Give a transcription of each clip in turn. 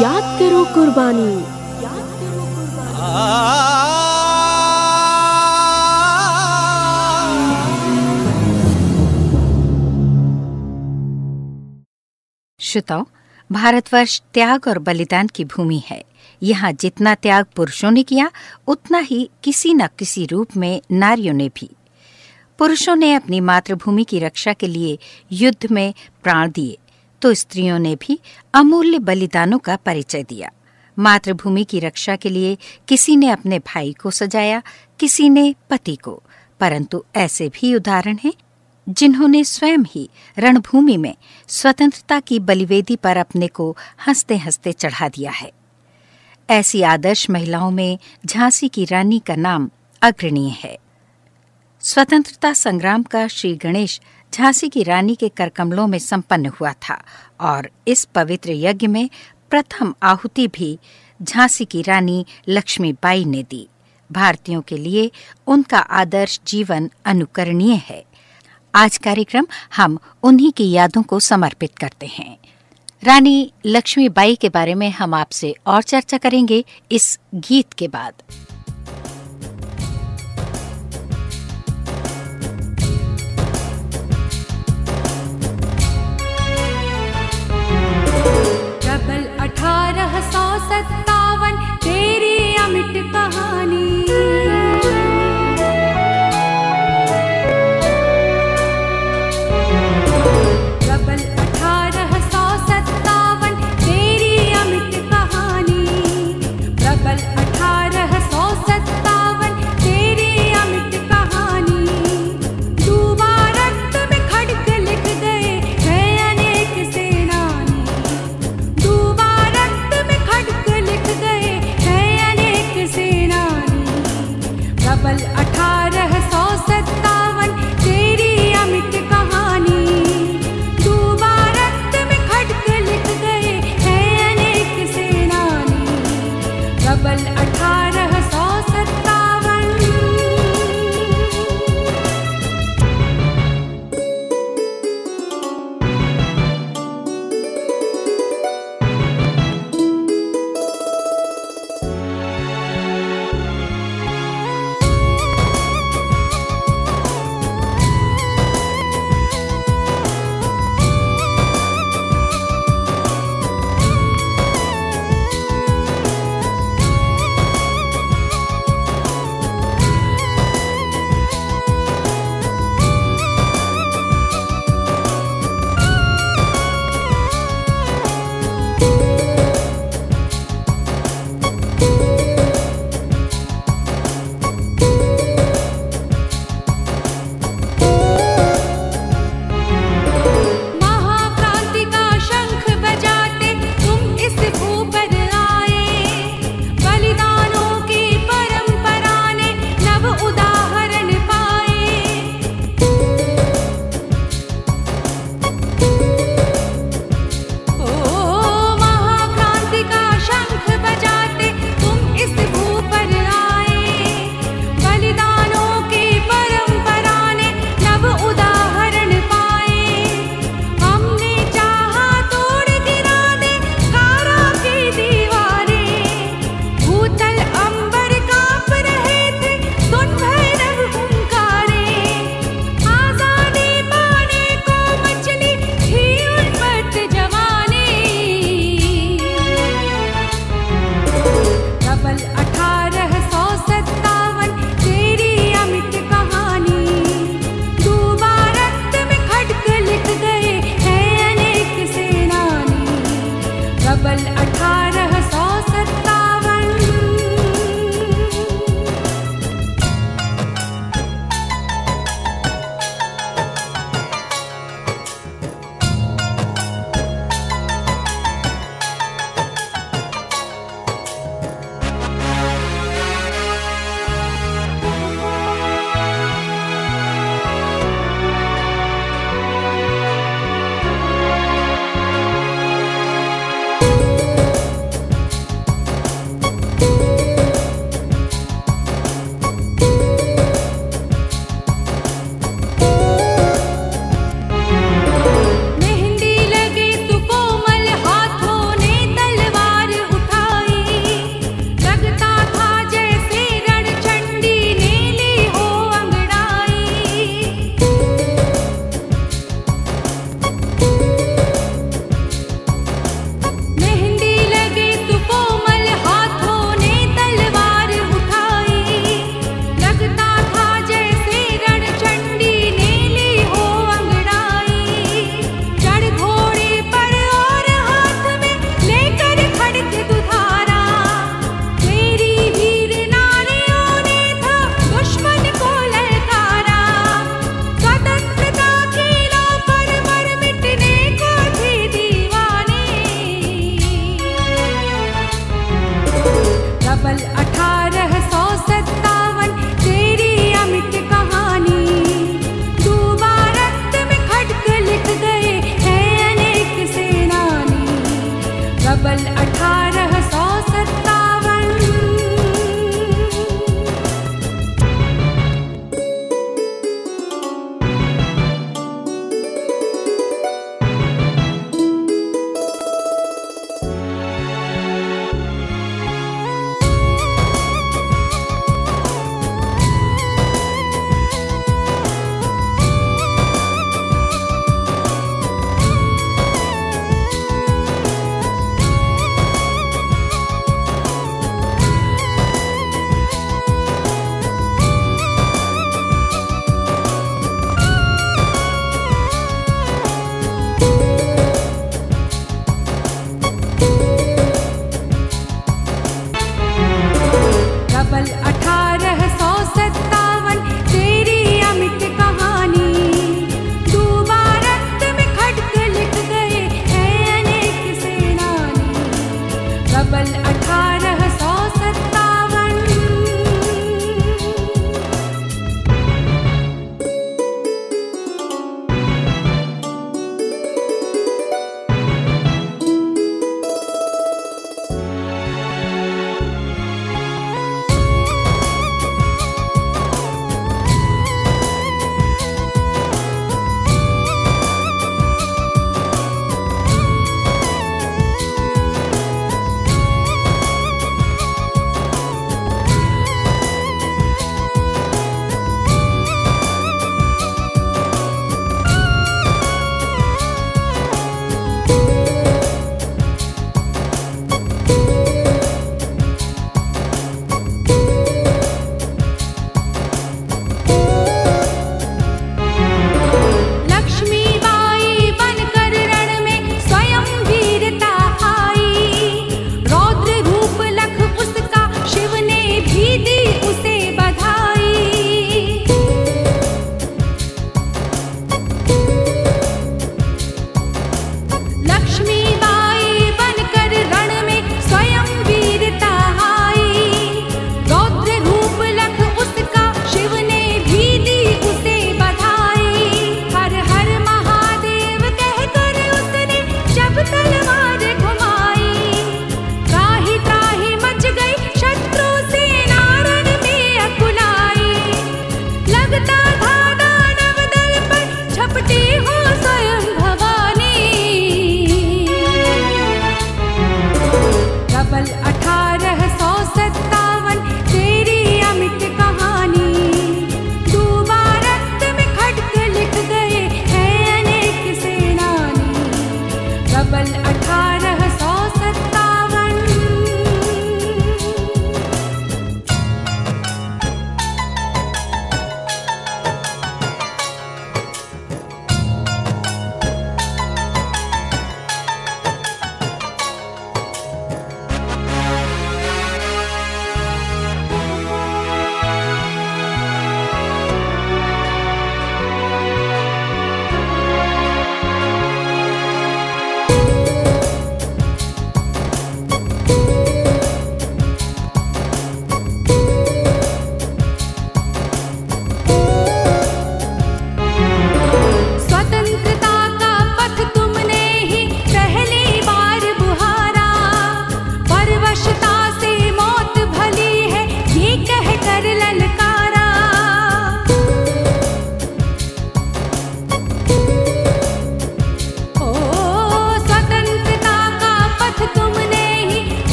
याद करो कुर्बानी। श्रोताओं, भारतवर्ष त्याग और बलिदान की भूमि है। यहाँ जितना त्याग पुरुषों ने किया, उतना ही किसी न किसी रूप में नारियों ने भी। पुरुषों ने अपनी मातृभूमि की रक्षा के लिए युद्ध में प्राण दिए। तो स्त्रियों ने भी अमूल्य बलिदानों का परिचय दिया। मातृभूमि की रक्षा के लिए किसी ने अपने भाई को सजाया, किसी ने पति को। परंतु ऐसे भी उदाहरण हैं, जिन्होंने स्वयं ही रणभूमि में स्वतंत्रता की बलिवेदी पर अपने को हँसते हँसते चढ़ा दिया है। ऐसी आदर्श महिलाओं में झांसी की रानी का नाम अग्रणीय है। स्वतंत्रता संग्राम का श्री गणेश झांसी की रानी के करकमलों में संपन्न हुआ था और इस पवित्र यज्ञ में प्रथम आहुति भी झांसी की रानी लक्ष्मीबाई ने दी। भारतीयों के लिए उनका आदर्श जीवन अनुकरणीय है। आज कार्यक्रम हम उन्हीं की यादों को समर्पित करते हैं। रानी लक्ष्मीबाई के बारे में हम आपसे और चर्चा करेंगे इस गीत के बाद। सत्तावन तेरी अमिट कहानी।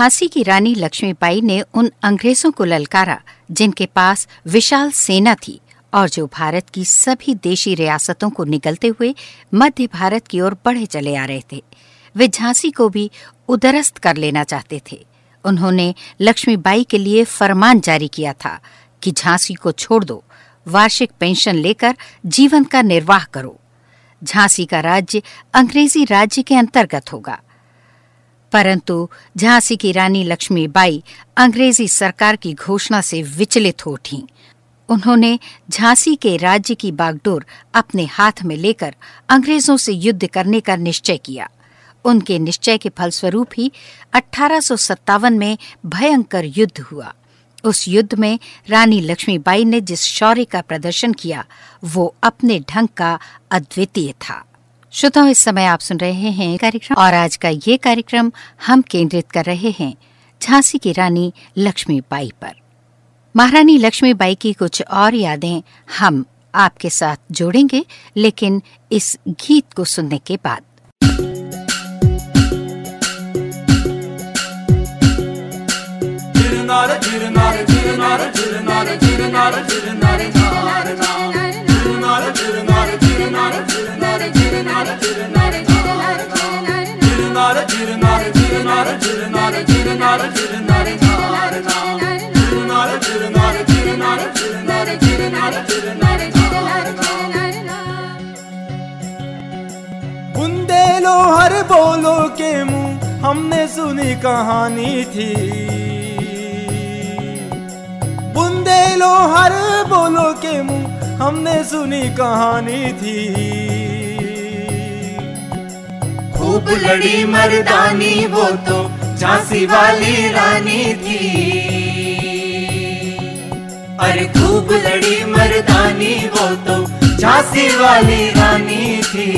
झांसी की रानी लक्ष्मीबाई ने उन अंग्रेज़ों को ललकारा, जिनके पास विशाल सेना थी और जो भारत की सभी देशी रियासतों को निकलते हुए मध्य भारत की ओर बढ़े चले आ रहे थे। वे झांसी को भी उदरस्त कर लेना चाहते थे। उन्होंने लक्ष्मीबाई के लिए फरमान जारी किया था कि झांसी को छोड़ दो, वार्षिक पेंशन लेकर जीवन का निर्वाह करो। झांसी का राज्य अंग्रेज़ी राज्य के अंतर्गत होगा। परंतु झांसी की रानी लक्ष्मीबाई अंग्रेज़ी सरकार की घोषणा से विचलित हो उठी। उन्होंने झांसी के राज्य की बागडोर अपने हाथ में लेकर अंग्रेज़ों से युद्ध करने का निश्चय किया। उनके निश्चय के फलस्वरूप ही अठारह में भयंकर युद्ध हुआ। उस युद्ध में रानी लक्ष्मीबाई ने जिस शौर्य का प्रदर्शन किया, वो अपने ढंग का अद्वितीय था। श्रोताओं इस समय आप सुन रहे हैं कार्यक्रम और आज का ये कार्यक्रम हम केंद्रित कर रहे हैं झांसी की रानी लक्ष्मीबाई पर महारानी लक्ष्मीबाई की कुछ और यादें हम आपके साथ जोड़ेंगे लेकिन इस गीत को सुनने के बाद Jirinara, jirinara, jirinara, jirinara, jirinara, jirinara, jara, बुंदेलो हर बोलो के मुँह हमने सुनी कहानी थी बुंदेलो हर बोलो के मुँह हमने सुनी कहानी थी खूब लड़ी मर्दानी वो तो झांसी वाली रानी थी अरे खूब लड़ी मर्दानी वो तो झांसी वाली रानी थी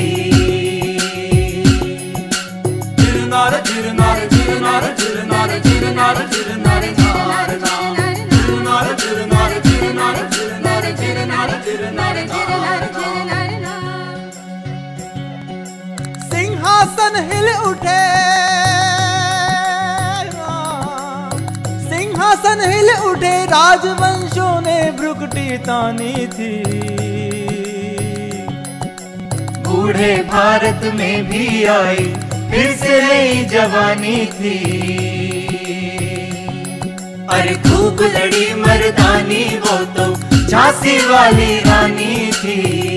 जिरनार जिरनार जिरनार जिरनार जिरनार जिरनार झार झार सिंहासन हिल उठे। सिंहासन हिल उठे, राजवंशों ने भ्रुकटी तानी थी। बूढ़े भारत में भी आई, फिर से नई जवानी थी। अरे खूब लड़ी मर्दानी वो तो झांसी वाली रानी थी।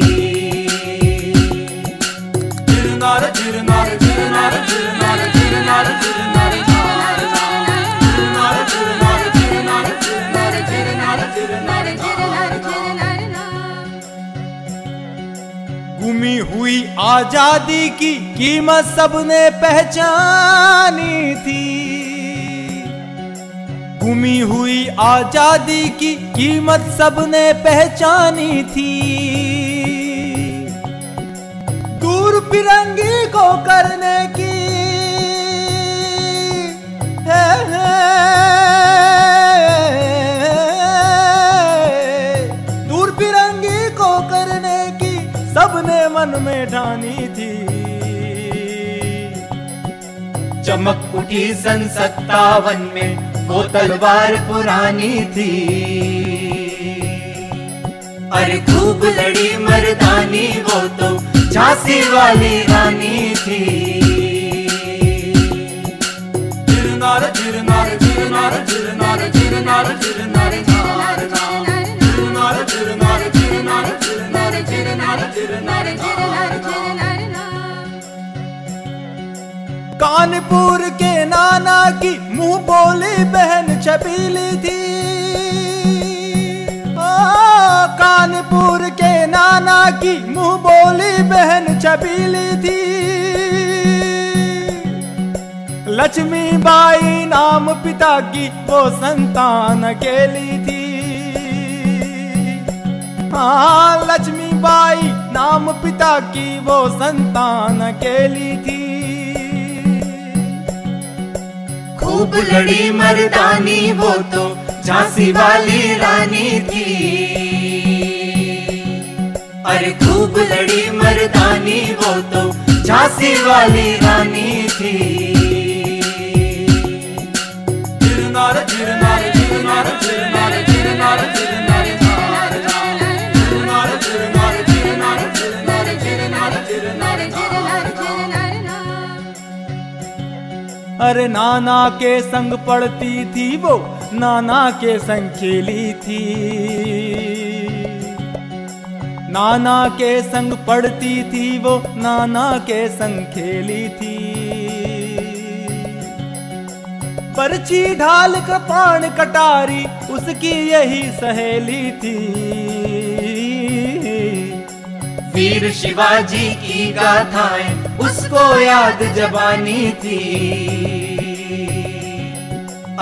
हुई आज़ादी की कीमत सबने पहचानी थी। गुमी हुई आज़ादी की कीमत सबने पहचानी थी। फिरंगी को करने की। दूर फिरंगी को करने की सबने मन में ठानी थी। चमक उठी सन सत्तावन में, वो तलवार पुरानी थी। अरे खूब लड़ी मर्दानी, वो तो झांसी वाली रानी थी कानपुर के नाना की मुँह बोली बहन छबीली थी कानपुर के नाना की मुँह बोली बहन छबीली थी। लक्ष्मी बाई नाम पिता की वो संतान अकेली थी। हाँ लक्ष्मी बाई नाम पिता की वो संतान अकेली थी। खूब लड़ी मर्दानी वो तो झांसी वाली रानी थी अरे खूब लड़ी मर्दानी वो तो झांसी वाली रानी थी अरे नाना के संग पढ़ती थी वो नाना के संग खेली थी। नाना के संग पढ़ती थी, वो नाना के संग खेली थी। पर्ची ढाल कपान कटारी, उसकी यही सहेली थी। वीर शिवाजी की गाथाएँ, उसको याद जबानी थी।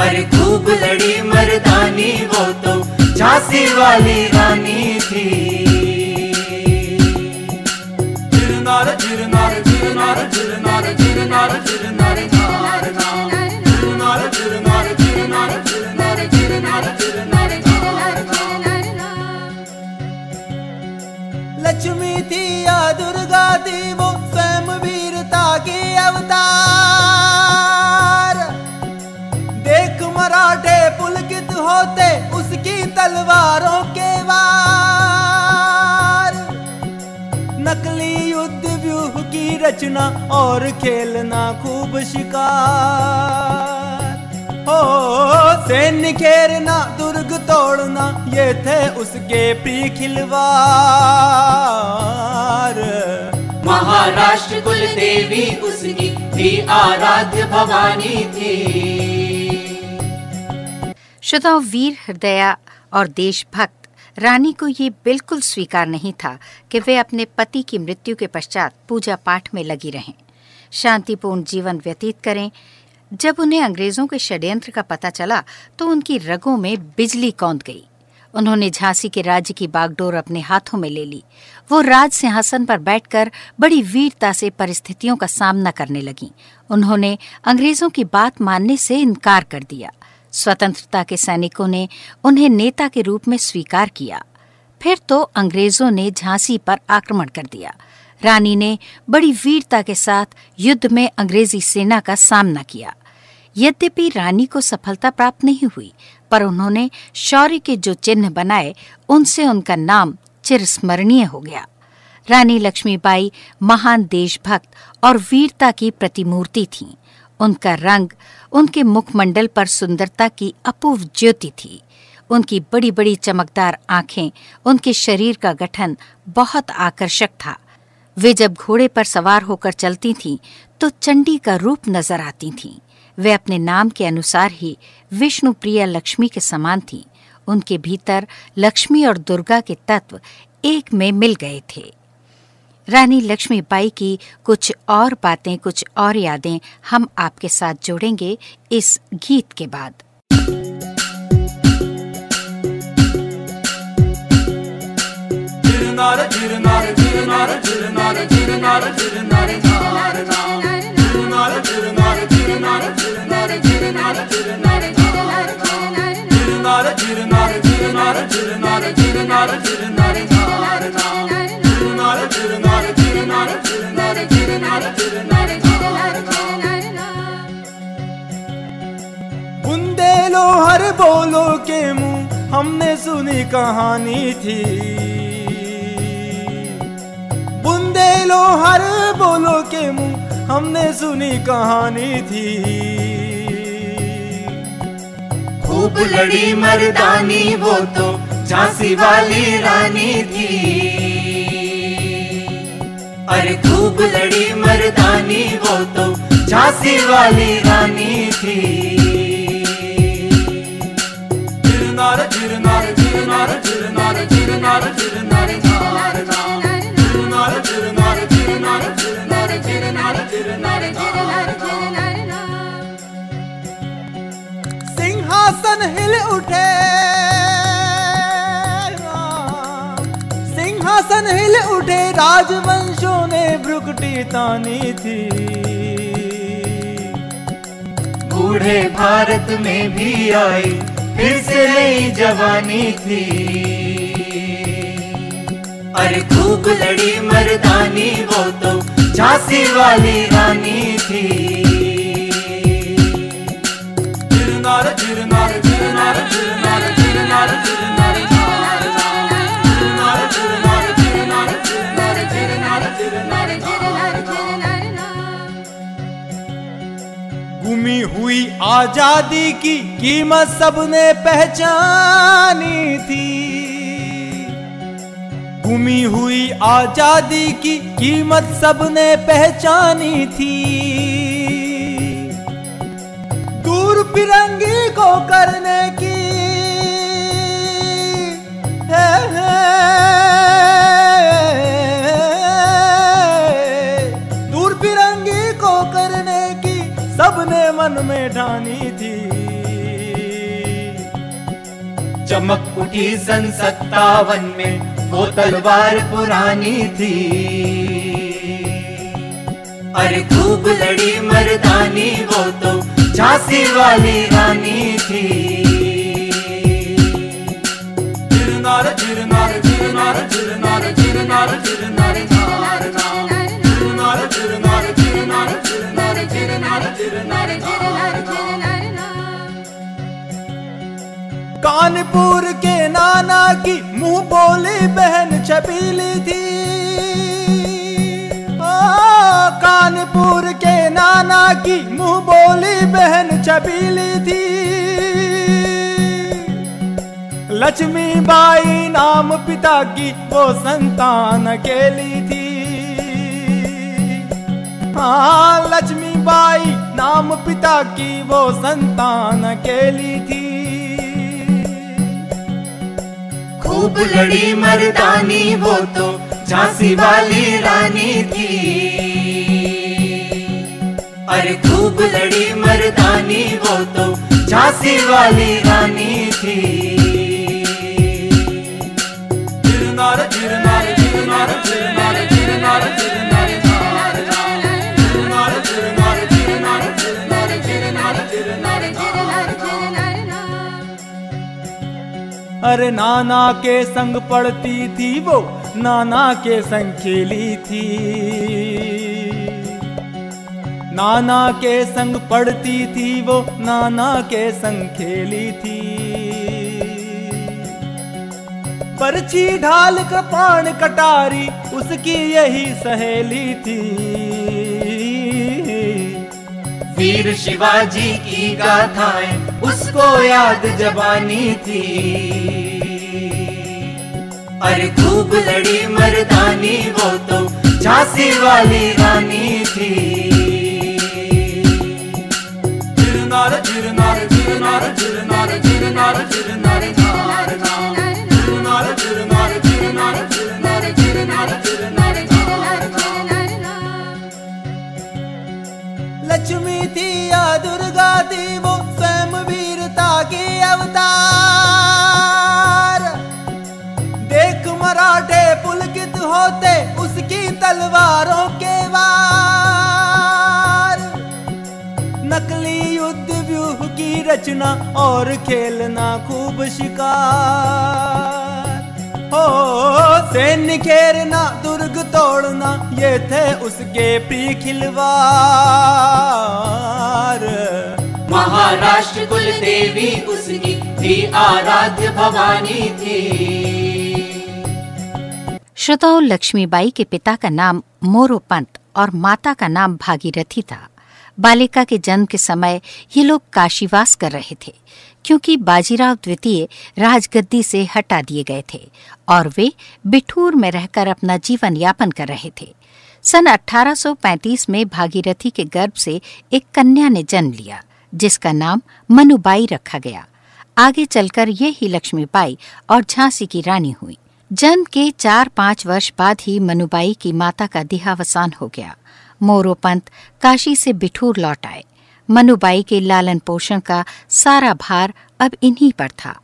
अरे खूब लड़ी मर्दानी वो तो झांसी वाली रानी थी झिरनार झिरनार झिरनार झिरनार झार झार लक्ष्मी थी या दुर्गा थी वो स्वयं वीरता की अवतार होते उसकी तलवारों के वार। नकली युद्ध व्यूह की रचना और खेलना खूब शिकार। हो, सैन्य घेरना, दुर्ग तोड़ना, ये थे उसके प्रिय खिलवार महाराष्ट्र कुल देवी उसकी भी आराध्य भवानी थी। श्रोताओं वीर हृदया और देशभक्त। रानी को ये बिल्कुल स्वीकार नहीं था कि वे अपने पति की मृत्यु के पश्चात पूजा पाठ में लगी रहें। शांतिपूर्ण जीवन व्यतीत करें। जब उन्हें अंग्रेज़ों के षड्यंत्र का पता चला तो उनकी रगों में बिजली कौंद गई। उन्होंने झांसी के राज्य की बागडोर अपने हाथों में ले ली। वो राज सिंहासन पर बैठकर बड़ी वीरता से परिस्थितियों का सामना करने लगी। उन्होंने अंग्रेज़ों की बात मानने से इनकार कर दिया। स्वतंत्रता के सैनिकों ने उन्हें नेता के रूप में स्वीकार किया। फिर तो अंग्रेज़ों ने झांसी पर आक्रमण कर दिया। रानी ने बड़ी वीरता के साथ युद्ध में अंग्रेज़ी सेना का सामना किया। यद्यपि रानी को सफलता प्राप्त नहीं हुई, पर उन्होंने शौर्य के जो चिन्ह बनाए, उनसे उनका नाम चिरस्मरणीय हो गया। रानी लक्ष्मीबाई महान देशभक्त और वीरता की प्रतिमूर्ति थीं। उनका रंग उनके मुखमंडल पर सुंदरता की अपूर्व ज्योति थी। उनकी बड़ी बड़ी चमकदार आँखें, उनके शरीर का गठन बहुत आकर्षक था। वे जब घोड़े पर सवार होकर चलती थीं तो चंडी का रूप नज़र आती थीं। वे अपने नाम के अनुसार ही विष्णु प्रिय लक्ष्मी के समान थीं। उनके भीतर लक्ष्मी और दुर्गा के तत्व एक में मिल गए थे। रानी लक्ष्मीबाई की कुछ और बातें कुछ और यादें हम आपके साथ जोड़ेंगे इस गीत के बाद झिरनार झिरनार झिरनार झिरनार झिरनार झिरनार झार झार झिरनार झिरनार झिरनार झिरनार झिरनार झिरनार झार झार झिरनार झिरनार झिरनार झिरनार बुंदेलो हर बोलो के मुँह, हमने सुनी कहानी थी। बुंदेलो हर बोलो के मुँह, हमने सुनी कहानी थी। खूब लड़ी मर्दानी वो तो झांसी वाली रानी थी। अरे खूब लड़ी मर्दानी वो तो झांसी वाली रानी थी सिंहासन हिल उठे सिंहासन हिल उठे, राजवंशों ने भ्रुकुटी तानी थी। बूढ़े भारत में भी आई, फिर से नई जवानी थी। अरे खूब लड़ी मर्दानी वो तो झांसी वाली रानी थी। झिरनार झिरनार झिरनार झिरनार आज़ादी की कीमत सबने पहचानी थी। गुमी हुई आज़ादी की कीमत सबने पहचानी थी। दूर पिरंगी को करने की है, है, मन में ठानी थी। चमक उठी सन सत्तावन में वो तलवार पुरानी थी। अरे खूब लड़ी मर्दानी वो तो झांसी वाली रानी थी। चिरनार चिरनार चिरनार चिरनार चिरनार चिरनार कानपुर के नाना की मुँह बोली बहन छबीली थी। कानपुर के नाना की मुँह बोली बहन छबीली थी। लक्ष्मी बाई नाम पिता की वो संतान अकेली थी। हाँ लक्ष्मी बाई नाम पिता की वो संतान अकेली थी। खूब लड़ी मर्दानी वो तो झांसी वाली रानी थी। अरे खूब लड़ी मर्दानी वो तो झांसी वाली रानी थी। अरे नाना के संग पढ़ती थी वो, नाना के संग खेली थी। नाना के संग पढ़ती थी वो, नाना के संग खेली थी। पर्ची ढाल कपाण कटारी, उसकी यही सहेली थी। वीर शिवाजी की गाथाएँ उसको याद जबानी थी अरे खूब लड़ी मर्दानी वो तो झांसी वाली रानी थी लक्ष्मी थी या दुर्गा थी अवतार देख मराठे पुलकित होते उसकी तलवारों के वार। नकली युद्ध व्यूह की रचना और खेलना खूब शिकार। हो, सैन्य घेरना, दुर्ग तोड़ना, ये थे उसके प्रिय खिलवार। महाराष्ट्र कुल देवी उसकी थी आराध्य भवानी थी। श्रोताओं, लक्ष्मीबाई के पिता का नाम मोरोपंत और माता का नाम भागीरथी था। बालिका के जन्म के समय ये लोग काशीवास कर रहे थे, क्योंकि बाजीराव द्वितीय राजगद्दी से हटा दिए गए थे और वे बिठूर में रहकर अपना जीवन यापन कर रहे थे। सन 1835 में भागीरथी के गर्भ से एक कन्या ने जन्म लिया। जिसका नाम मनुबाई रखा गया। आगे चलकर ये ही लक्ष्मीबाई और झांसी की रानी हुई। जन्म के चार पाँच वर्ष बाद ही मनुबाई की माता का देहावसान हो गया। मोरोपंत काशी से बिठूर लौट आए। मनुबाई के लालन पोषण का सारा भार अब इन्हीं पर था।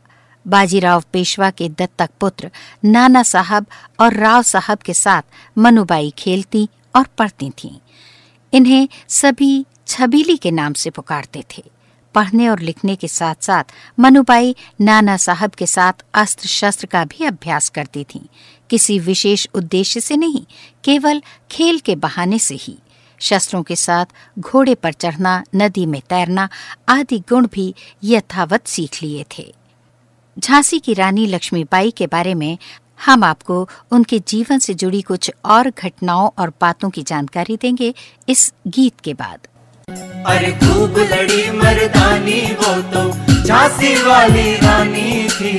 बाजीराव पेशवा के दत्तक पुत्र नाना साहब और राव साहब के साथ मनुबाई खेलती और पढ़ती थीं। इन्हें सभी छबीली के नाम से पुकारते थे। पढ़ने और लिखने के साथ साथ मनुबाई नाना साहब के साथ अस्त्र शस्त्र का भी अभ्यास करती थीं। किसी विशेष उद्देश्य से नहीं, केवल खेल के बहाने से ही। शस्त्रों के साथ घोड़े पर चढ़ना, नदी में तैरना आदि गुण भी यथावत सीख लिए थे। झांसी की रानी लक्ष्मीबाई के बारे में हम आपको उनके जीवन से जुड़ी कुछ और घटनाओं और बातों की जानकारी देंगे इस गीत के बाद। अरे खूब लड़ी मर्दानी वो तो झांसी वाली रानी थी।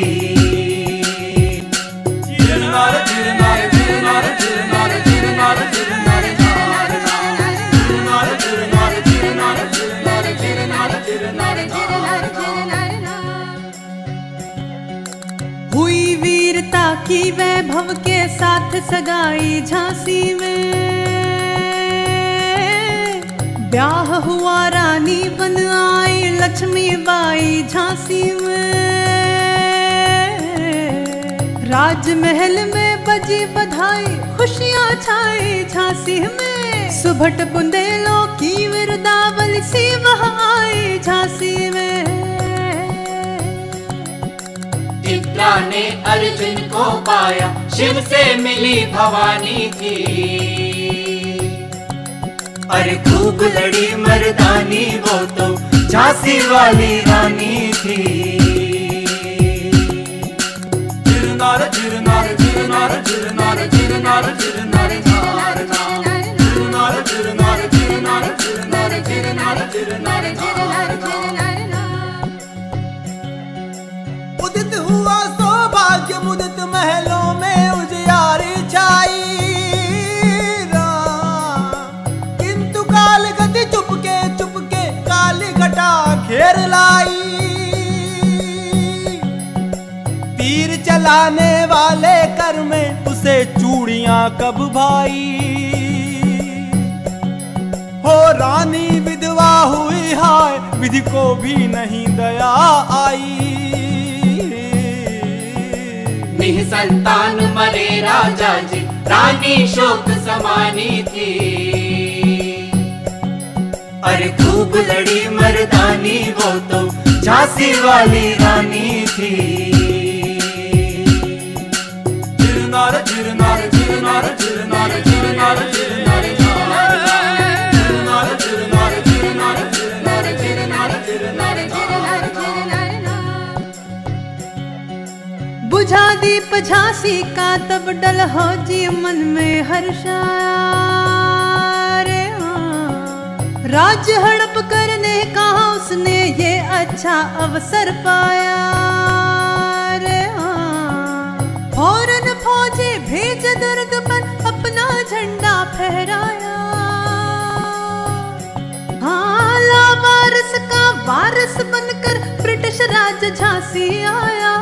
हुई वीरता की वैभव के साथ सगाई झांसी में। ब्याह हुआ रानी बन आई लक्ष्मी बाई झांसी में। राजमहल में बजी बधाई, खुशियाँ छाई झांसी में। सुभट बुंदेलों की विरदावली सी वह आई झांसी में। चित्रा ने अर्जुन को पाया, शिव से मिली भवानी थी अरे खूब लड़ी मर्दानी वो तो झांसी वाली रानी थी उदित हुआ सौभाग्य मुदित महलों चलाने वाले कर में उसे चूड़ियाँ कब भाई? हो रानी विधवा हुई हाय, विधि को भी नहीं दया आई। संतान मरे राजा जी, रानी शोक समानी थी। अरे खूब लड़ी मर्दानी वो तो झांसी वाली रानी थी। बुझा दीप झांसी का तब डल हो जी मन में हर्षाया रे। राज्य हड़प करने का उसने ये अच्छा अवसर पाया भेज दर्द पर अपना झंडा फहराया। हाँ लावारिस का वारिस बनकर ब्रिटिश राज झांसी आया।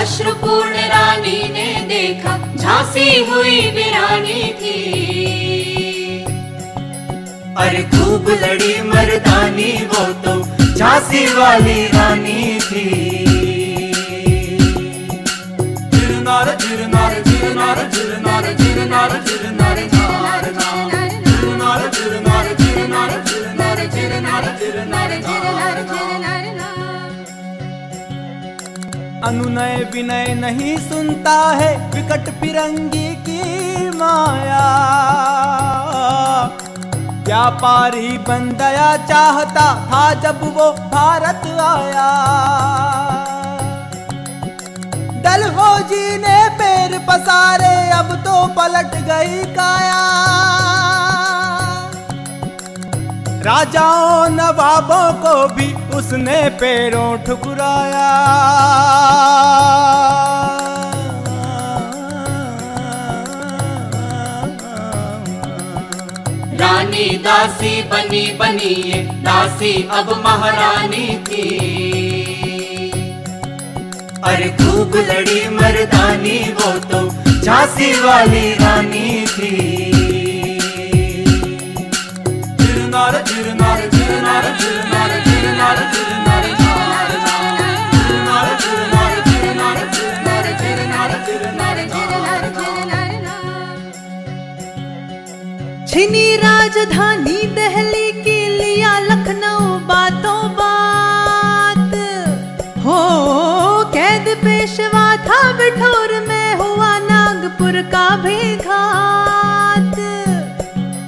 अश्रुपूर्ण रानी ने देखा, झांसी हुई वीरानी थी। अरे खूब लड़ी मर्दानी वो तो झांसी वाली रानी थी। अनुनय विनय नहीं सुनता है विकट फिरंगी की माया। व्यापारी बन दया चाहता था जब वो भारत आया। डलहौजी ने पैर पसारे, अब तो पलट गई काया। राजाओं नवाबों को भी उसने पैरों ठुकराया। रानी दासी बनी बनी दासी अब महारानी थी। अरे खूब लड़ी मर्दानी वो तो झांसी वाली रानी थी छिनी राजधानी दहली पेशवा था बिठौर में हुआ नागपुर का भी घात।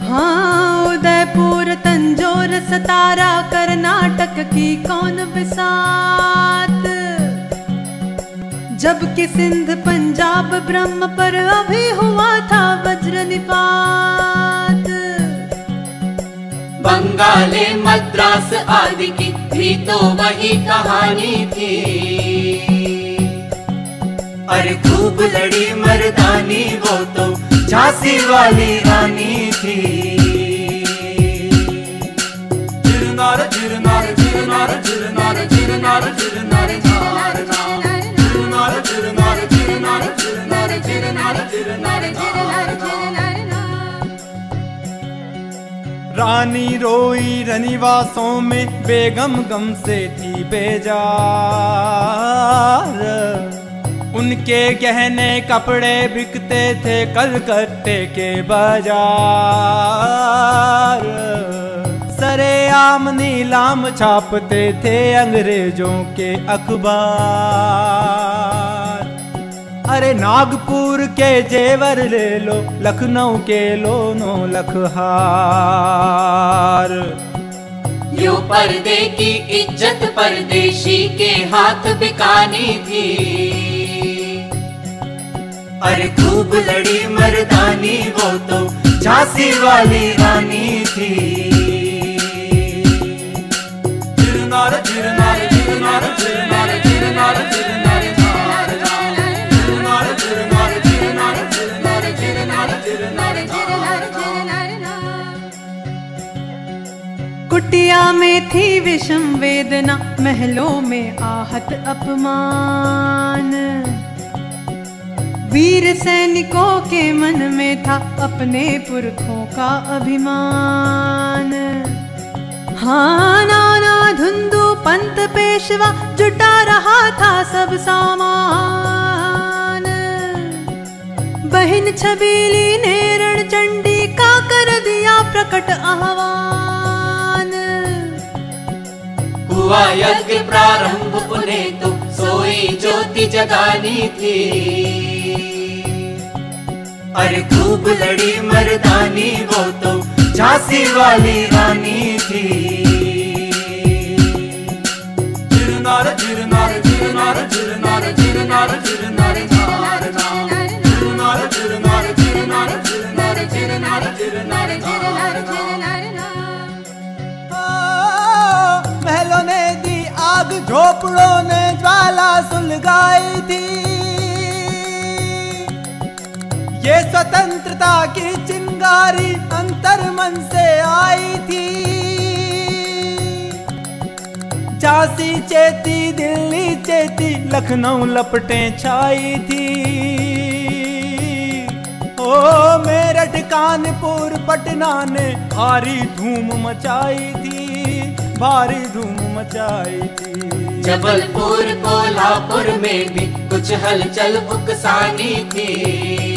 हाँ उदयपुर, तंजोर, सतारा, कर्नाटक की कौन बिसात जबकि सिंध, पंजाब, ब्रह्म पर अभी हुआ था वज्र निपात। बंगाले, मद्रास आदि की भी तो वही कहानी थी। अरे खूब लड़ी मर्दानी वो तो झांसी वाली रानी थी रानी रोई रनिवासों में बेगम गम से थी बेजार उनके गहने कपड़े बिकते थे कलकत्ते के बाज़ार। सरे आम नीलाम छापते थे अंग्रेज़ों के अखबार। अरे नागपुर के जेवर ले लो, लखनऊ के लो नो लखहार। यो पर्दे की इज़्ज़त परदेशी के हाथ बिकानी थी। अरे खूब लड़ी मर्दानी वो तो झांसी वाली रानी थी कुटिया में थी विषम वेदना महलों में आहत अपमान वीर सैनिकों के मन में था अपने पुरखों का अभिमान। हाँ नाना धुंधु पंत पेशवा जुटा रहा था सब सामान। बहन छबीली ने रण चंडी का कर दिया प्रकट आह्वान। हुआ यज्ञ प्रारंभ उन्हें तो सोई ज्योति जगानी थी। अरे खूब लड़ी मर्दानी वो तो झांसी वाली रानी थी jirnara, jirnara, jirnara, jirnara, jirnara, jirnara, jirnara, jirnara, jirnara, jirnara, jirnara, jirnara, jirnara, jirnara. महलों ने दी आग झोपड़ों ने ज्वाला सुलगाई थी ये स्वतंत्रता की चिंगारी अंतर मन से आई थी। झांसी चेती, दिल्ली चेती, लखनऊ लपटे छाई थी। ओ मेरठ, कानपुर, पटना ने भारी धूम मचाई थी, भारी धूम मचाई थी। जबलपुर, कोल्हापुर में भी कुछ हलचल उकसानी थी।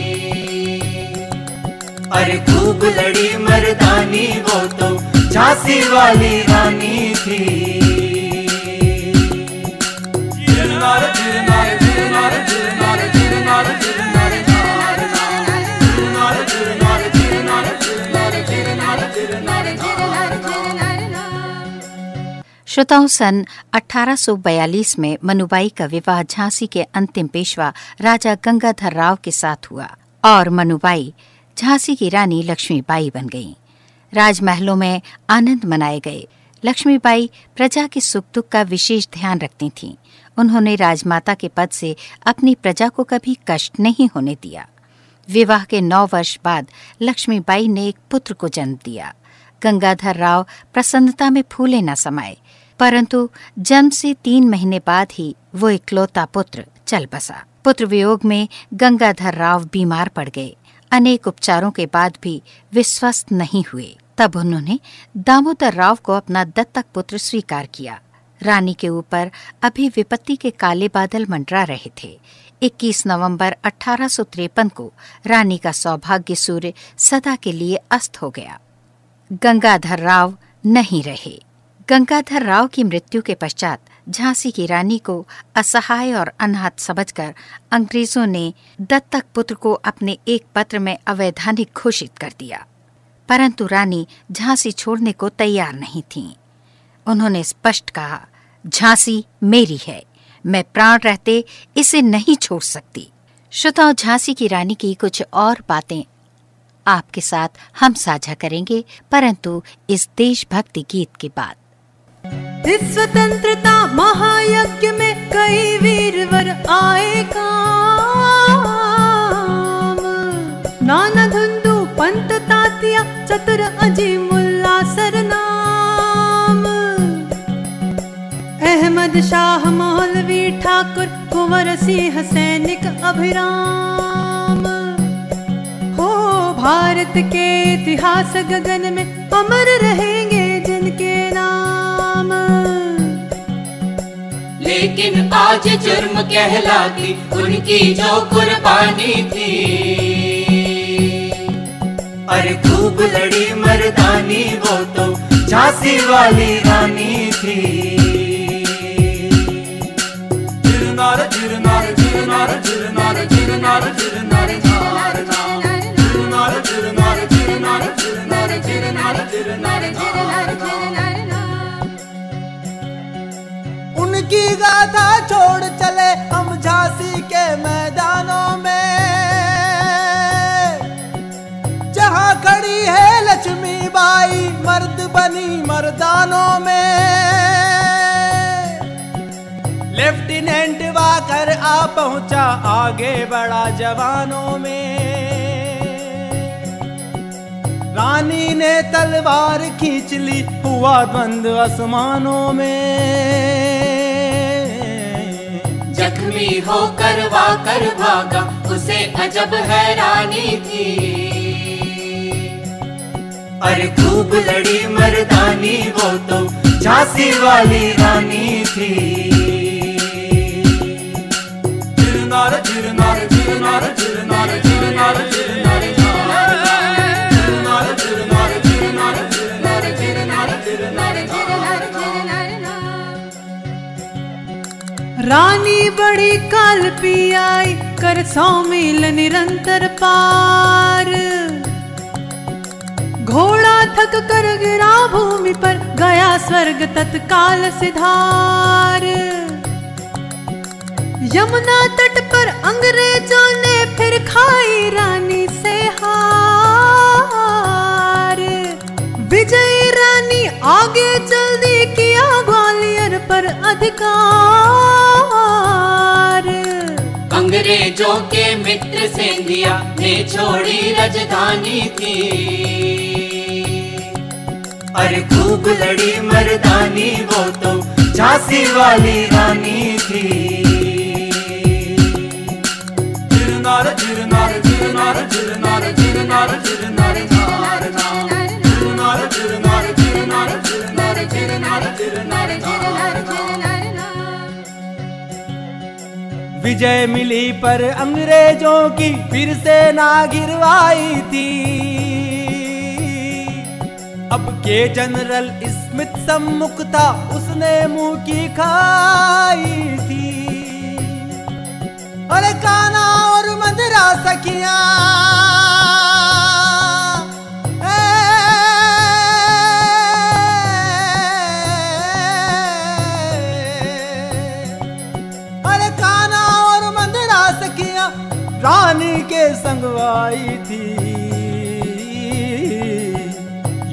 अरे खूब लड़ी मर्दानी वो तो झांसी वाली रानी थी। श्रोताओं, सन 1842 में मनुबाई का विवाह झांसी के अंतिम पेशवा राजा गंगाधर राव के साथ हुआ और मनुबाई झांसी की रानी लक्ष्मीबाई बन गईं। राजमहलों में आनंद मनाए गए। लक्ष्मीबाई प्रजा के सुख दुख का विशेष ध्यान रखती थीं। उन्होंने राजमाता के पद से अपनी प्रजा को कभी कष्ट नहीं होने दिया। विवाह के नौ वर्ष बाद लक्ष्मीबाई ने एक पुत्र को जन्म दिया। गंगाधर राव प्रसन्नता में फूले न समाये, परंतु जन्म से तीन महीने बाद ही वो इकलौता पुत्र चल बसा। पुत्र वियोग में गंगाधर राव बीमार पड़ गए। अनेक उपचारों के बाद भी वे स्वस्थ नहीं हुए। तब उन्होंने दामोदर राव को अपना दत्तक पुत्र स्वीकार किया। रानी के ऊपर अभी विपत्ति के काले बादल मंडरा रहे थे। 21 नवंबर 1853 को रानी का सौभाग्य सूर्य सदा के लिए अस्त हो गया। गंगाधर राव नहीं रहे। गंगाधर राव की मृत्यु के पश्चात झांसी की रानी को असहाय और अनाथ समझकर अंग्रेज़ों ने दत्तक पुत्र को अपने एक पत्र में अवैधानिक घोषित कर दिया। परंतु रानी झांसी छोड़ने को तैयार नहीं थीं। उन्होंने स्पष्ट कहा, झांसी मेरी है, मैं प्राण रहते इसे नहीं छोड़ सकती। श्रोताओं, झांसी की रानी की कुछ और बातें आपके साथ हम साझा करेंगे, परंतु इस देशभक्ति गीत के बाद इस स्वतंत्रता महायज्ञ में कई वीरवर आए काम। नाना धुंदू पंत तातिया, चतुर अजी मुल्ला सरनाम। अहमद शाह मौलवी ठाकुर, कुंवर सिंह सैनिक अभिराम। हो भारत के इतिहास गगन में अमर रहेंगे जिनके नाम। लेकिन आज जुर्म कहलाती उनकी जो कुर्बानी थी अरे खूब लड़ी मर्दानी वो तो झांसी वाली रानी थी jirnara, jirnara, jirnara, jirnara, jirnara, jirnara. Jirnara, jirnara, jirnara, jirnara, jirnara, jirnara, jirnara. उनकी गाथा छोड़ चले हम झांसी के मैदानों में। जहाँ खड़ी है लक्ष्मी बाई, मर्द बनी मर्दानों में। लेफ्टिनेंट वाकर आ पहुँचा आगे बढ़ा जवानों में। रानी ने तलवार खींच ली, हुआ द्वंद आसमानों में। जख्मी करवा कर भागा, उसे अजब हैरानी थी। अरे खूब लड़ी मर्दानी वो तो झांसी वाली रानी थी। काल पी आई कर सौ मील निरंतर पार। घोड़ा थक कर गिरा भूमि पर, गया स्वर्ग तत्काल सिधार। यमुना तट पर अंग्रेज़ों ने फिर खाई रानी से हार। विजयी रानी आगे चल दी किया ग्वालियर पर अधिकार। अंग्रेज़ों के मित्र सेंधिया ने छोड़ी राजधानी थी अरे खूब लड़ी मर्दानी वो तो झांसी वाली रानी थी. Jirnara, jirnara, jirnara, jirnara, jirnara, विजय मिली पर अंग्रेज़ों की फिर से ना गिरवाई थी। अब के जनरल स्मिथ सम्मुख था, उसने मुँह की खाई थी। अरे काना और मदरा सखिया रानी के संगवाई थी।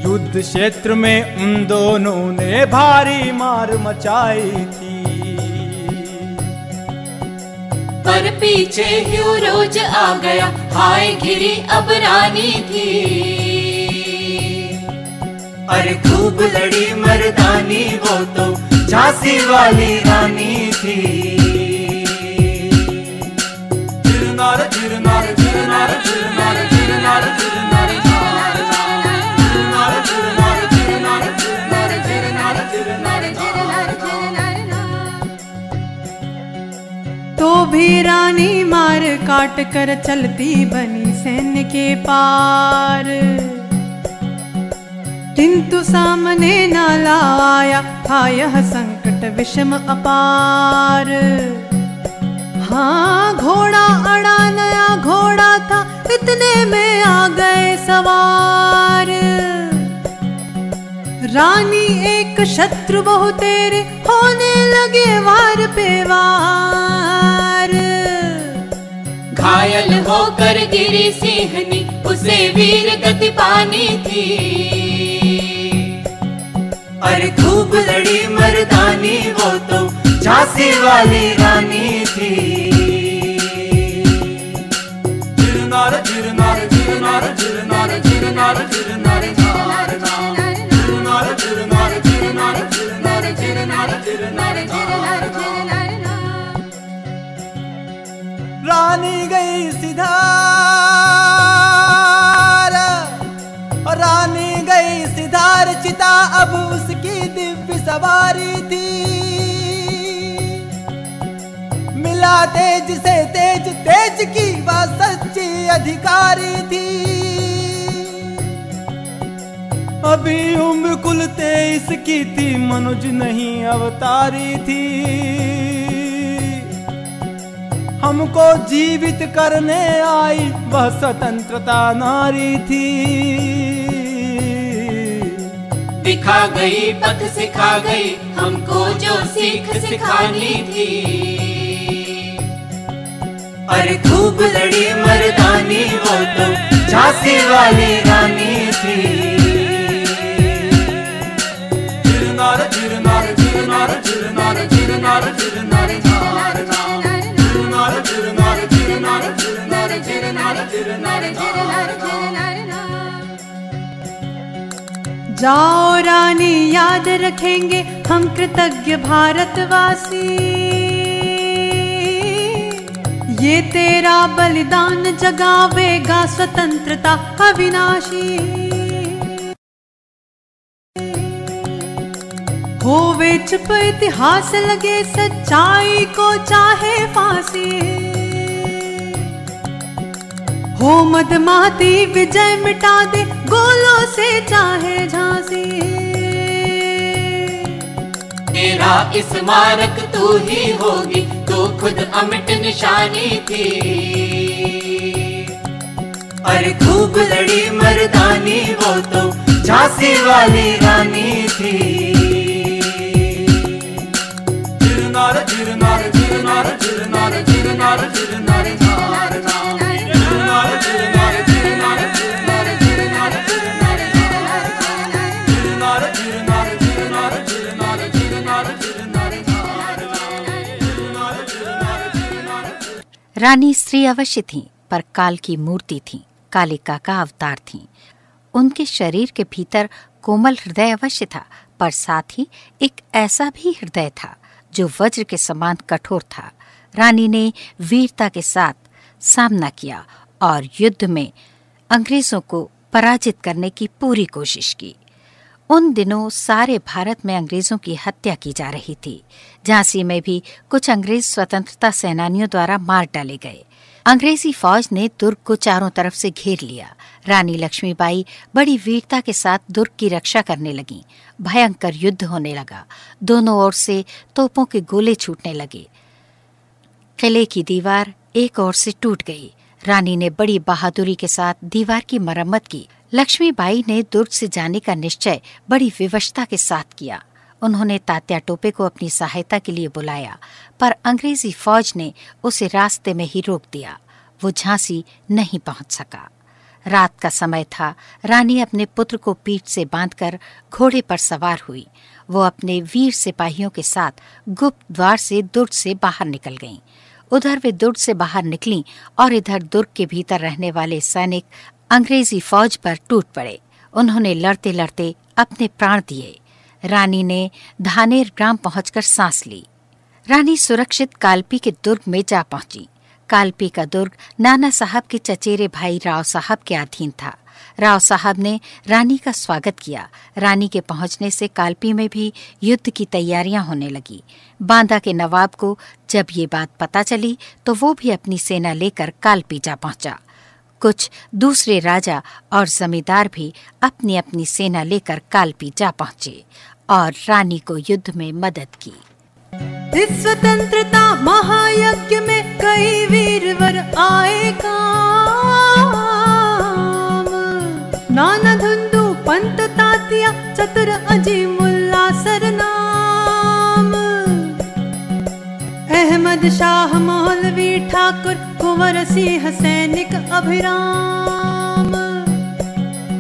युद्ध क्षेत्र में उन दोनों ने भारी मार मचाई थी। पर पीछे ही रोज आ गया हाय घिरी अब रानी थी। अरे खूब लड़ी मर्दानी वो तो झांसी वाली रानी थी। तो भी रानी मार काट कर चलती बनी सैन्य के पार। किंतु सामने न लाया था यह संकट विषम अपार। हाँ घोड़ा अड़ा नया घोड़ा था, इतने में आ गए सवार। रानी एक शत्रु बहु तेरे, होने लगे वार पे वार। घायल होकर गिरी सिंहनी, उसे वीर गति पानी थी। अरे खूब लड़ी मर्दानी, वो तो झांसी वाली रानी थी रानी गई सिधार रानी गई सिधार चिता अब उसकी दिव्य सवारी मिला तेज से तेज तेज की वह सच्ची अधिकारी थी। अभी उम्र कुल तेईस की थी, मनुज नहीं अवतारी थी। हमको जीवित करने आई, वह स्वतंत्रता नारी थी। दिखा गई, पथ सिखा गई, हमको जो सीख सिखानी थी। अरे खूब लड़ी मर्दानी वो तो झांसी वाली रानी थी जाओ रानी याद रखेंगे हम कृतज्ञ भारतवासी ये तेरा बलिदान जगावेगा स्वतंत्रता अविनाशी। होवे चुप इतिहास लगे सच्चाई को चाहे फांसी। हो मदमाती विजय मिटा दे, गोलों से चाहे झांसी। बड़ा इस मारक तू ही होगी, तू खुद अमिट निशानी थी। अरे तू बड़ी मर्दानी वो तो झांसी वाली रानी थी। जिर नार जिर नार जिर नार रानी स्त्री अवश्य थी, पर काल की मूर्ति थी, कालिका का अवतार थी। उनके शरीर के भीतर कोमल हृदय अवश्य था, पर साथ ही एक ऐसा भी हृदय था, जो वज्र के समान कठोर था। रानी ने वीरता के साथ सामना किया और युद्ध में अंग्रेज़ों को पराजित करने की पूरी कोशिश की। उन दिनों सारे भारत में अंग्रेज़ों की हत्या की जा रही थी, झांसी में भी कुछ अंग्रेज़ स्वतंत्रता सेनानियों द्वारा मार डाले गए। अंग्रेज़ी फौज ने दुर्ग को चारों तरफ़ से घेर लिया। रानी लक्ष्मीबाई बड़ी वीरता के साथ दुर्ग की रक्षा करने लगी। भयंकर युद्ध होने लगा। दोनों ओर से तोपों के गोले छूटने लगे। किले की दीवार एक ओर से टूट गई। रानी ने बड़ी बहादुरी के साथ दीवार की मरम्मत की। लक्ष्मीबाई ने दुर्ग से जाने का निश्चय बड़ी विवशता के साथ किया। उन्होंने तात्या टोपे को अपनी सहायता के लिए बुलाया, पर अंग्रेज़ी फौज ने उसे रास्ते में ही रोक दिया। वो झांसी नहीं पहुँच सका। रात का समय था। रानी अपने पुत्र को पीठ से बांधकर घोड़े पर सवार हुई। वो अपने वीर सिपाहियों के साथ गुप्त द्वार से दुर्ग से बाहर निकल गईं। उधर वे दुर्ग से बाहर निकली और इधर दुर्ग के भीतर रहने वाले सैनिक अंग्रेज़ी फौज पर टूट पड़े। उन्होंने लड़ते लड़ते अपने प्राण दिए। रानी ने धानेर ग्राम पहुंचकर सांस ली। रानी सुरक्षित कालपी के दुर्ग में जा पहुँची। कालपी का दुर्ग नाना साहब के चचेरे भाई राव साहब के अधीन था। राव साहब ने रानी का स्वागत किया। रानी के पहुँचने से कालपी में भी युद्ध की तैयारियाँ होने लगी। बांदा के नवाब को जब ये बात पता चली तो वो भी अपनी सेना लेकर कालपी जा पहुँचा। कुछ दूसरे राजा और जमींदार भी अपनी अपनी सेना लेकर कालपी जा पहुँचे और रानी को युद्ध में मदद की। इस स्वतंत्रता महायज्ञ में कई वीरवर आए काम। नाना धुंदू, पंत तातिया, चतुर अजी मुल्ला सरनाम। अहमद शाह मौलवी ठाकुर, कुंवर सिंह सैनिक अभिराम।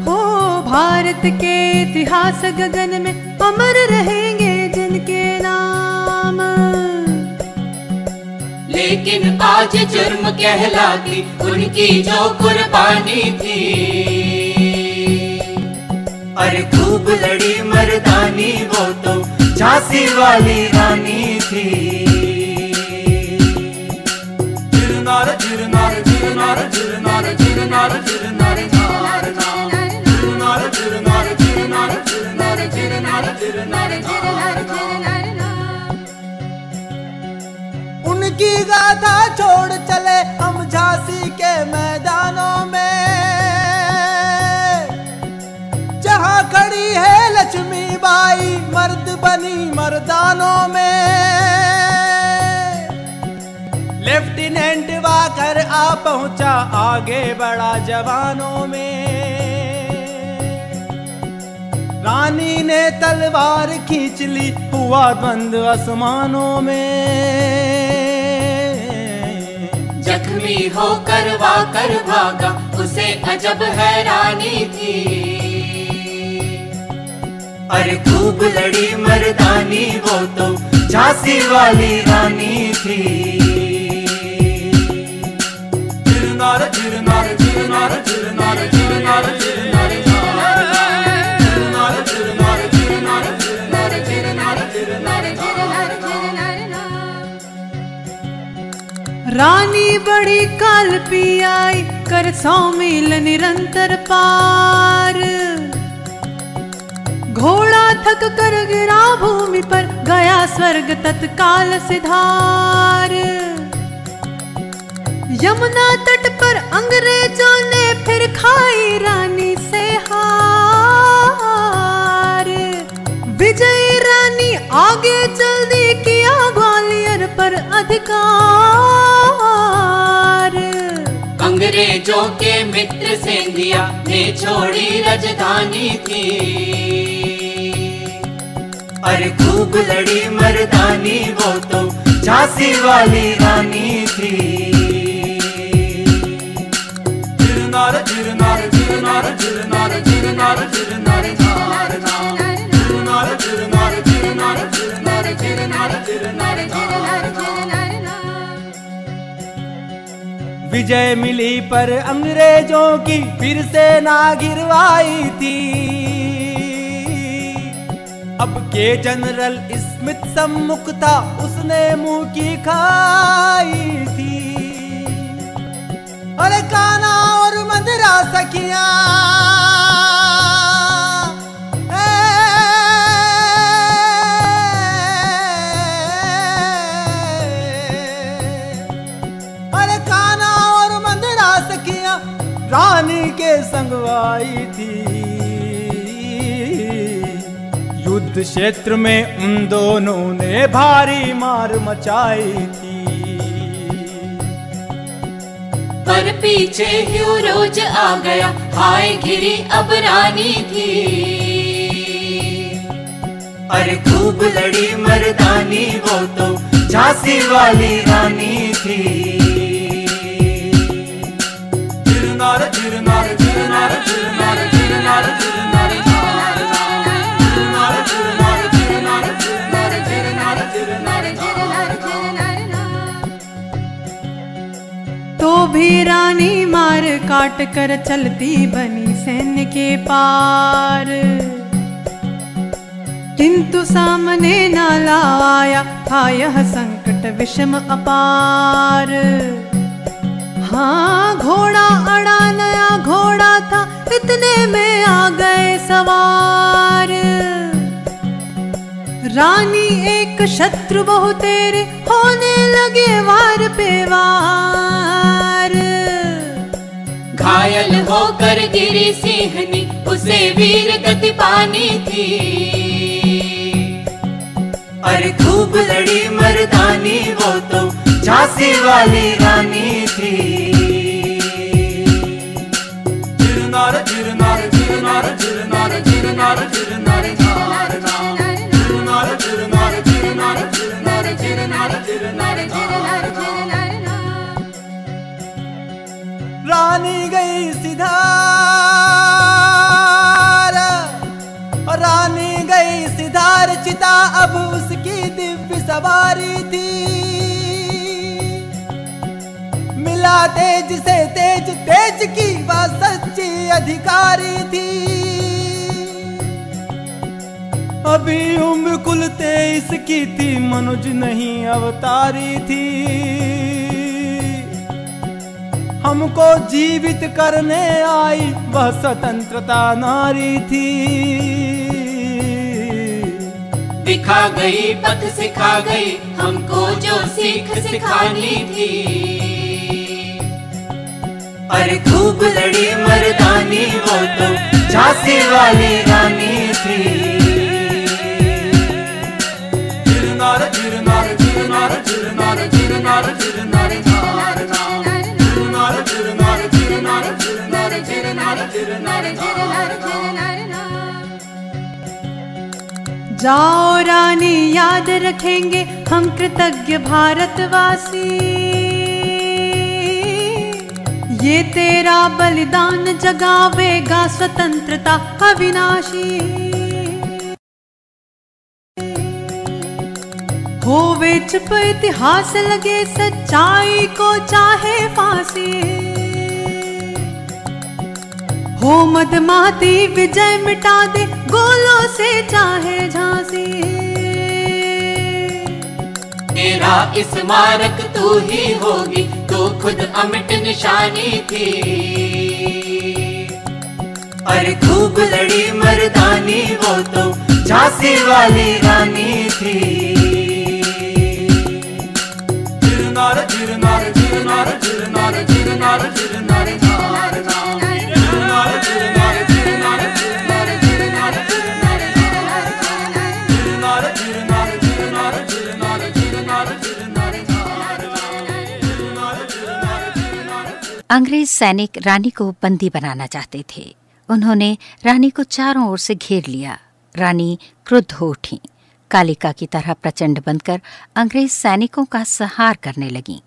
हो भारत के इतिहास गगन में अमर रहेंगे जिनके नाम। लेकिन आज जुर्म कहलाती उनकी जो कुर्बानी थी। अरे खूब लड़ी मर्दानी वो तो झांसी वाली रानी थी। उनकी गाथा छोड़ चले हम झांसी के मैदानों में जहाँ खड़ी है लक्ष्मी बाई मर्द बनी मर्दानों में आ पहुँचा आगे बढ़ा जवानों में। रानी ने तलवार खींच ली हुआ द्वंद आसमानों में। जख्मी होकर वाकर भागा, उसे अजब हैरानी थी। अरे खूब लड़ी मर्दानी वो तो झांसी वाली रानी थी। रानी बड़ी काल पी आई, कर सौमील निरंतर पार। घोड़ा थक कर गिरा भूमि पर, गया स्वर्ग तत्काल सिधार। यमुना तट पर अंग्रेज़ों ने फिर खाई रानी से हार। विजयी रानी आगे चल दी किया ग्वालियर पर अधिकार। अंग्रेज़ों के मित्र सेंधिया ने छोड़ी राजधानी थी। अरे खूब लड़ी मर्दानी वो तो झांसी वाली रानी थी। विजय मिली पर अंग्रेज़ों की फिर से ना गिरवाई थी। अब के जनरल स्मिथ सम्मुख था उसने मुँह की खाई थी। काना और मदरा सखिया। अरे काना और मंदरा सखिया, रानी के संगवाई थी। युद्ध क्षेत्र में उन दोनों ने भारी मार मचाई थी। पर पीछे क्यों रोज आ गया। हाय घिरी अब रानी थी अरे खूब लड़ी मर्दानी वो तो झांसी वाली रानी थी। Jirnara, jirnara, jirnara, तो भी रानी मार काट कर चलती बनी सैन्य के पार। किंतु सामने न लाया था यह संकट विषम अपार। हाँ घोड़ा अड़ा, नया घोड़ा था, इतने में आ गए सवार। रानी एक शत्रु बहु तेरे होने लगे वार पे वार। घायल होकर गिरी सिंहनी उसे वीर गति पानी थी। अरे खूब लड़ी मर्दानी वो तो झांसी वाली रानी थी। Jirnara, jirnara, jirnara, jirnara, jirnara, jirnara, रानी गई सिधार। रानी गई सिधार, चिता अब उसकी दिव्य सवारी थी। मिला तेज से तेज तेज की वह सच्ची अधिकारी थी। अभी उम्र कुल तेईस की थी, मनुज नहीं अवतारी थी। हमको जीवित करने आई वह स्वतंत्रता नारी थी। दिखा गई, पथ सिखा गई, हमको जो सीख सिखानी थी। अरे खूब लड़ी मर्दानी वो तो झांसी वाली रानी थी। जाओ रानी, याद रखेंगे हम कृतज्ञ भारतवासी। ये तेरा बलिदान जगावेगा स्वतंत्रता अविनाशी। होवे चुप इतिहास लगे सच्चाई को चाहे फांसी। हो मदमाती विजय मिटा दे गोलों से चाहे झांसी। तेरा स्मारक तू ही होगी तू खुद अमिट निशानी थी। अरे खूब लड़ी मर्दानी वो तो झांसी वाली रानी थी। Jirnara, jirnara, jirnara, jirnara, jirnara, jirnara, अंग्रेज़ सैनिक रानी को बंदी बनाना चाहते थे। उन्होंने रानी को चारों ओर से घेर लिया। रानी क्रुद्ध हो उठी। कालिका की तरह प्रचंड बनकर अंग्रेज़ सैनिकों का सहार करने लगी।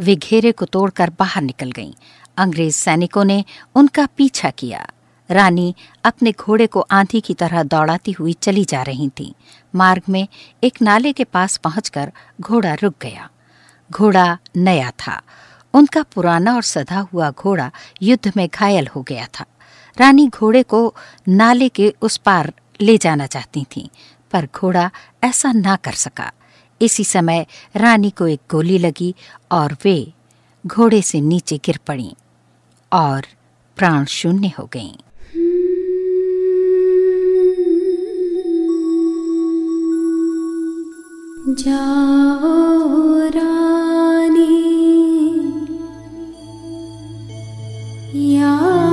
वे घेरे को तोड़कर बाहर निकल गईं। अंग्रेज़ सैनिकों ने उनका पीछा किया। रानी अपने घोड़े को आंधी की तरह दौड़ाती हुई चली जा रही थी। मार्ग में एक नाले के पास पहुंचकर घोड़ा रुक गया। घोड़ा नया था। उनका पुराना और सधा हुआ घोड़ा युद्ध में घायल हो गया था। रानी घोड़े को नाले के उस पार ले जाना चाहती थी, पर घोड़ा ऐसा ना कर सका। इसी समय रानी को एक गोली लगी और वे घोड़े से नीचे गिर पड़ी और प्राण शून्य हो गईं। जाओ रानी 摇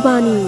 কুরবানি